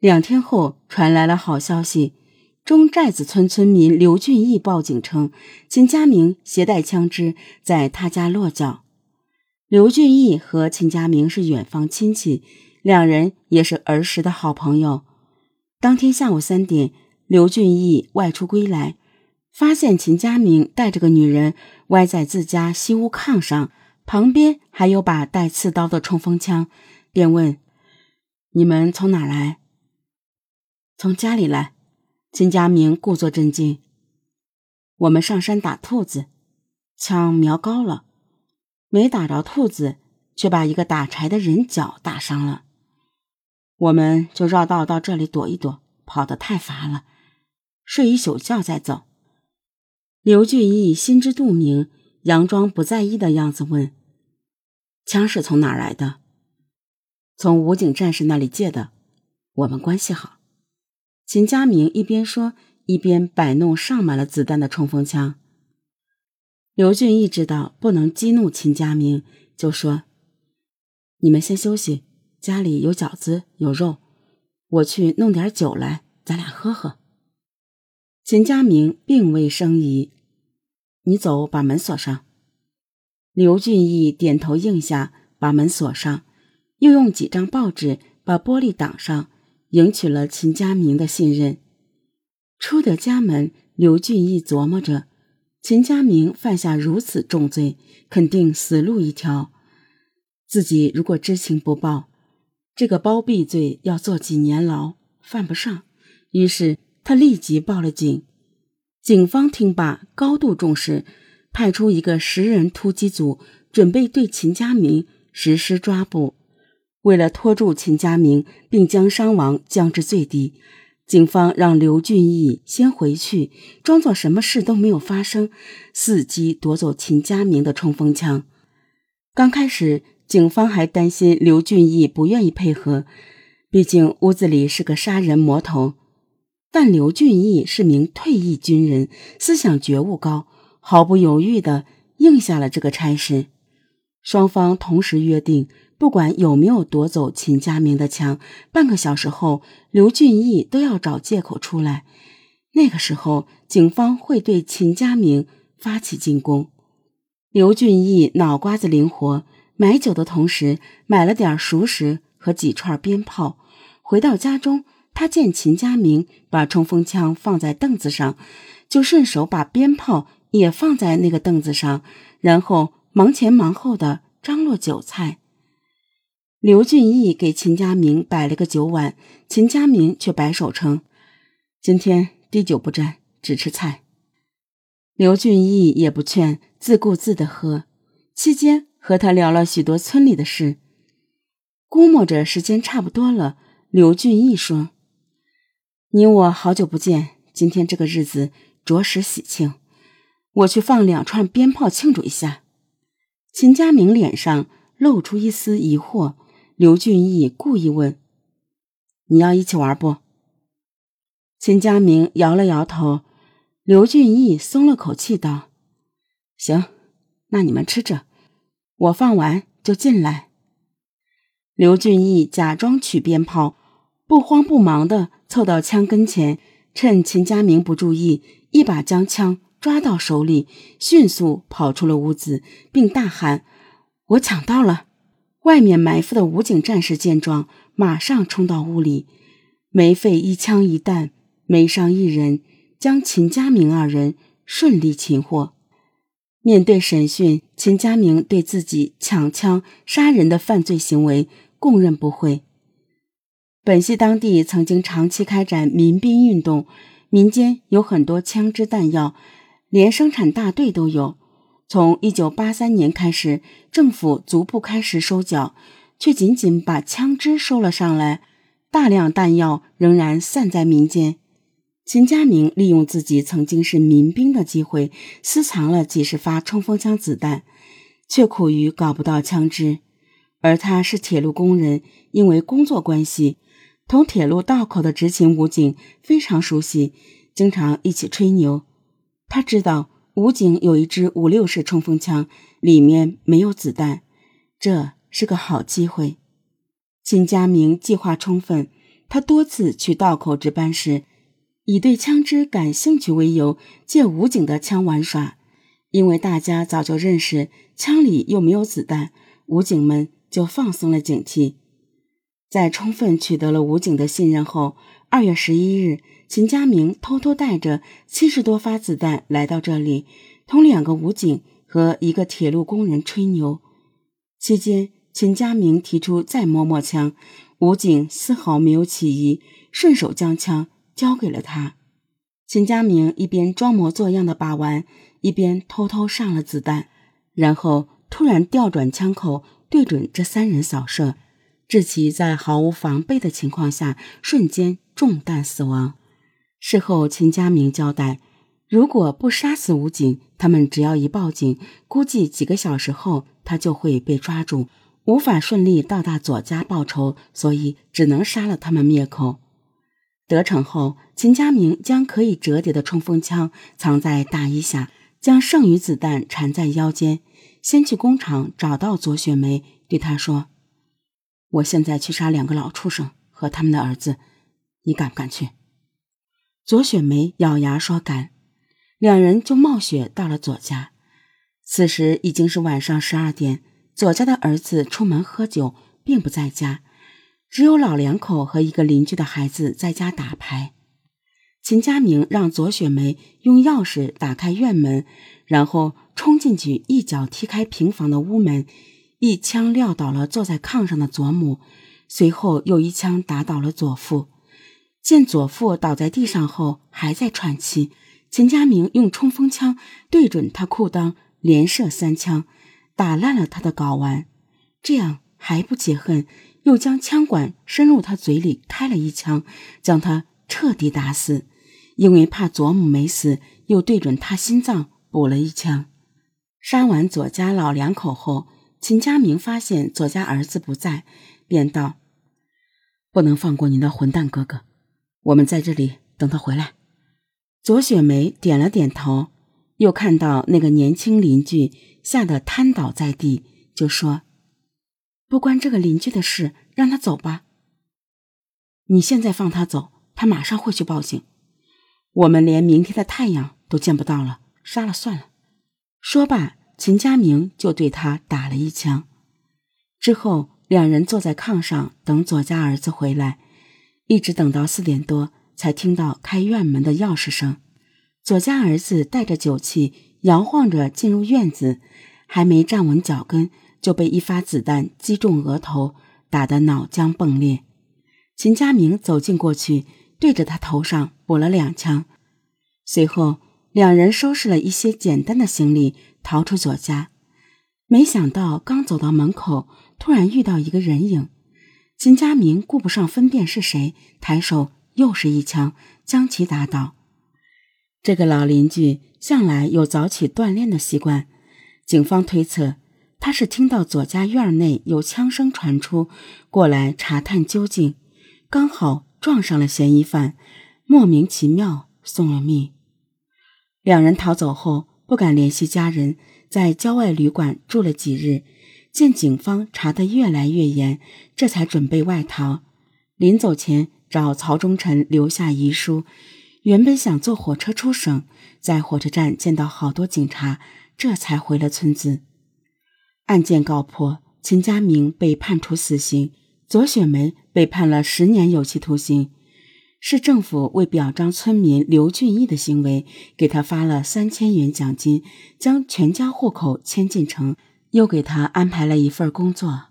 两天后，传来了好消息。中寨子村村民刘俊义报警称，秦家明携带枪支在他家落脚。刘俊义和秦家明是远房亲戚，两人也是儿时的好朋友。当天下午三点，刘俊义外出归来，发现秦家明带着个女人歪在自家西屋炕上，旁边还有把带刺刀的冲锋枪，便问：“你们从哪来？”从家里来，秦家明故作镇静。我们上山打兔子，枪瞄高了，没打着兔子，却把一个打柴的人脚打伤了。我们就绕道到这里躲一躲，跑得太乏了，睡一宿觉再走。刘俊义心知肚明，佯装不在意的样子问：“枪是从哪儿来的？”从武警战士那里借的，我们关系好。秦家明一边说，一边摆弄上满了子弹的冲锋枪。刘俊义知道不能激怒秦家明，就说：“你们先休息，家里有饺子有肉，我去弄点酒来，咱俩喝喝。”秦家明并未生疑，你走，把门锁上。刘俊义点头应下，把门锁上，又用几张报纸把玻璃挡上。赢取了秦家明的信任，出得家门，刘俊义琢磨着：秦家明犯下如此重罪，肯定死路一条。自己如果知情不报，这个包庇罪要坐几年牢，犯不上。于是他立即报了警。警方听罢，高度重视，派出一个十人突击组，准备对秦家明实施抓捕。为了拖住秦家明，并将伤亡降至最低，警方让刘俊义先回去，装作什么事都没有发生，伺机夺走秦家明的冲锋枪。刚开始，警方还担心刘俊义不愿意配合，毕竟屋子里是个杀人魔头。但刘俊义是名退役军人，思想觉悟高，毫不犹豫地应下了这个差事。双方同时约定。不管有没有夺走秦家明的枪，半个小时后，刘俊义都要找借口出来。那个时候，警方会对秦家明发起进攻。刘俊义脑瓜子灵活，买酒的同时买了点熟食和几串鞭炮。回到家中，他见秦家明把冲锋枪放在凳子上，就顺手把鞭炮也放在那个凳子上，然后忙前忙后的张罗酒菜。刘俊义给秦家明摆了个酒碗，秦家明却摆手称：“今天滴酒不沾，只吃菜。”刘俊义也不劝，自顾自的喝。期间和他聊了许多村里的事。估摸着时间差不多了，刘俊义说：“你我好久不见，今天这个日子着实喜庆，我去放两串鞭炮庆祝一下。”秦家明脸上露出一丝疑惑。刘俊义故意问：“你要一起玩不？”秦家明摇了摇头。刘俊义松了口气道：“行，那你们吃着，我放完就进来。”刘俊义假装取鞭炮，不慌不忙地凑到枪跟前，趁秦家明不注意，一把将枪抓到手里，迅速跑出了屋子，并大喊：“我抢到了！”外面埋伏的武警战士见状，马上冲到屋里，没费一枪一弹，没伤一人，将秦家明二人顺利擒获。面对审讯，秦家明对自己抢枪杀人的犯罪行为供认不讳。本溪当地曾经长期开展民兵运动，民间有很多枪支弹药，连生产大队都有。从一九八三年开始，政府逐步开始收缴，却仅仅把枪支收了上来，大量弹药仍然散在民间。秦家明利用自己曾经是民兵的机会，私藏了几十发冲锋枪子弹，却苦于搞不到枪支。而他是铁路工人，因为工作关系，同铁路道口的执勤武警非常熟悉，经常一起吹牛。他知道。武警有一支五六式冲锋枪，里面没有子弹，这是个好机会。秦家明计划充分，他多次去道口值班时，以对枪支感兴趣为由，借武警的枪玩耍。因为大家早就认识，枪里又没有子弹，武警们就放松了警惕。在充分取得了武警的信任后，二月十一日，秦家明偷偷带着七十多发子弹来到这里，同两个武警和一个铁路工人吹牛。期间，秦家明提出再摸摸枪，武警丝毫没有起疑，顺手将枪交给了他。秦家明一边装模作样的把玩。一边偷偷上了子弹，然后突然调转枪口对准这三人扫射，致其在毫无防备的情况下瞬间中弹死亡。事后，秦家明交代，如果不杀死武警，他们只要一报警，估计几个小时后他就会被抓住，无法顺利到达左家报仇，所以只能杀了他们灭口。得逞后，秦家明将可以折叠的冲锋枪藏在大衣下。将剩余子弹缠在腰间，先去工厂找到左雪梅，对她说：“我现在去杀两个老畜生和他们的儿子，你敢不敢去？”左雪梅咬牙说：“敢。”两人就冒雪到了左家。此时已经是晚上十二点，左家的儿子出门喝酒，并不在家，只有老两口和一个邻居的孩子在家打牌。秦家明让左雪梅用钥匙打开院门，然后冲进去，一脚踢开平房的屋门，一枪撂倒了坐在炕上的左母，随后又一枪打倒了左父。见左父倒在地上后还在喘气，秦家明用冲锋枪对准他裤裆连射三枪，打烂了他的睾丸。这样还不解恨，又将枪管伸入他嘴里开了一枪，将他彻底打死。因为怕左母没死，又对准他心脏补了一枪。杀完左家老两口后，秦家明发现左家儿子不在，便道：“不能放过您的混蛋哥哥，我们在这里等他回来。”左雪梅点了点头，又看到那个年轻邻居吓得瘫倒在地，就说：“不关这个邻居的事，让他走吧。你现在放他走，他马上会去报警。”我们连明天的太阳都见不到了，杀了算了。说罢，秦家明就对他打了一枪。之后，两人坐在炕上等左家儿子回来，一直等到四点多，才听到开院门的钥匙声。左家儿子带着酒气，摇晃着进入院子，还没站稳脚跟，就被一发子弹击中额头，打得脑浆迸裂。秦家明走近过去。对着他头上补了两枪，随后两人收拾了一些简单的行李，逃出左家。没想到刚走到门口，突然遇到一个人影。秦家明顾不上分辨是谁，抬手又是一枪，将其打倒。这个老邻居向来有早起锻炼的习惯，警方推测他是听到左家院内有枪声传出，过来查探究竟，刚好。撞上了嫌疑犯，莫名其妙送了命。两人逃走后不敢联系家人，在郊外旅馆住了几日。见警方查得越来越严，这才准备外逃。临走前找曹忠臣留下遗书，原本想坐火车出省，在火车站见到好多警察，这才回了村子。案件告破，秦家明被判处死刑。左雪梅被判了十年有期徒刑，市政府为表彰村民刘俊义的行为，给他发了三千元奖金，将全家户口迁进城，又给他安排了一份工作。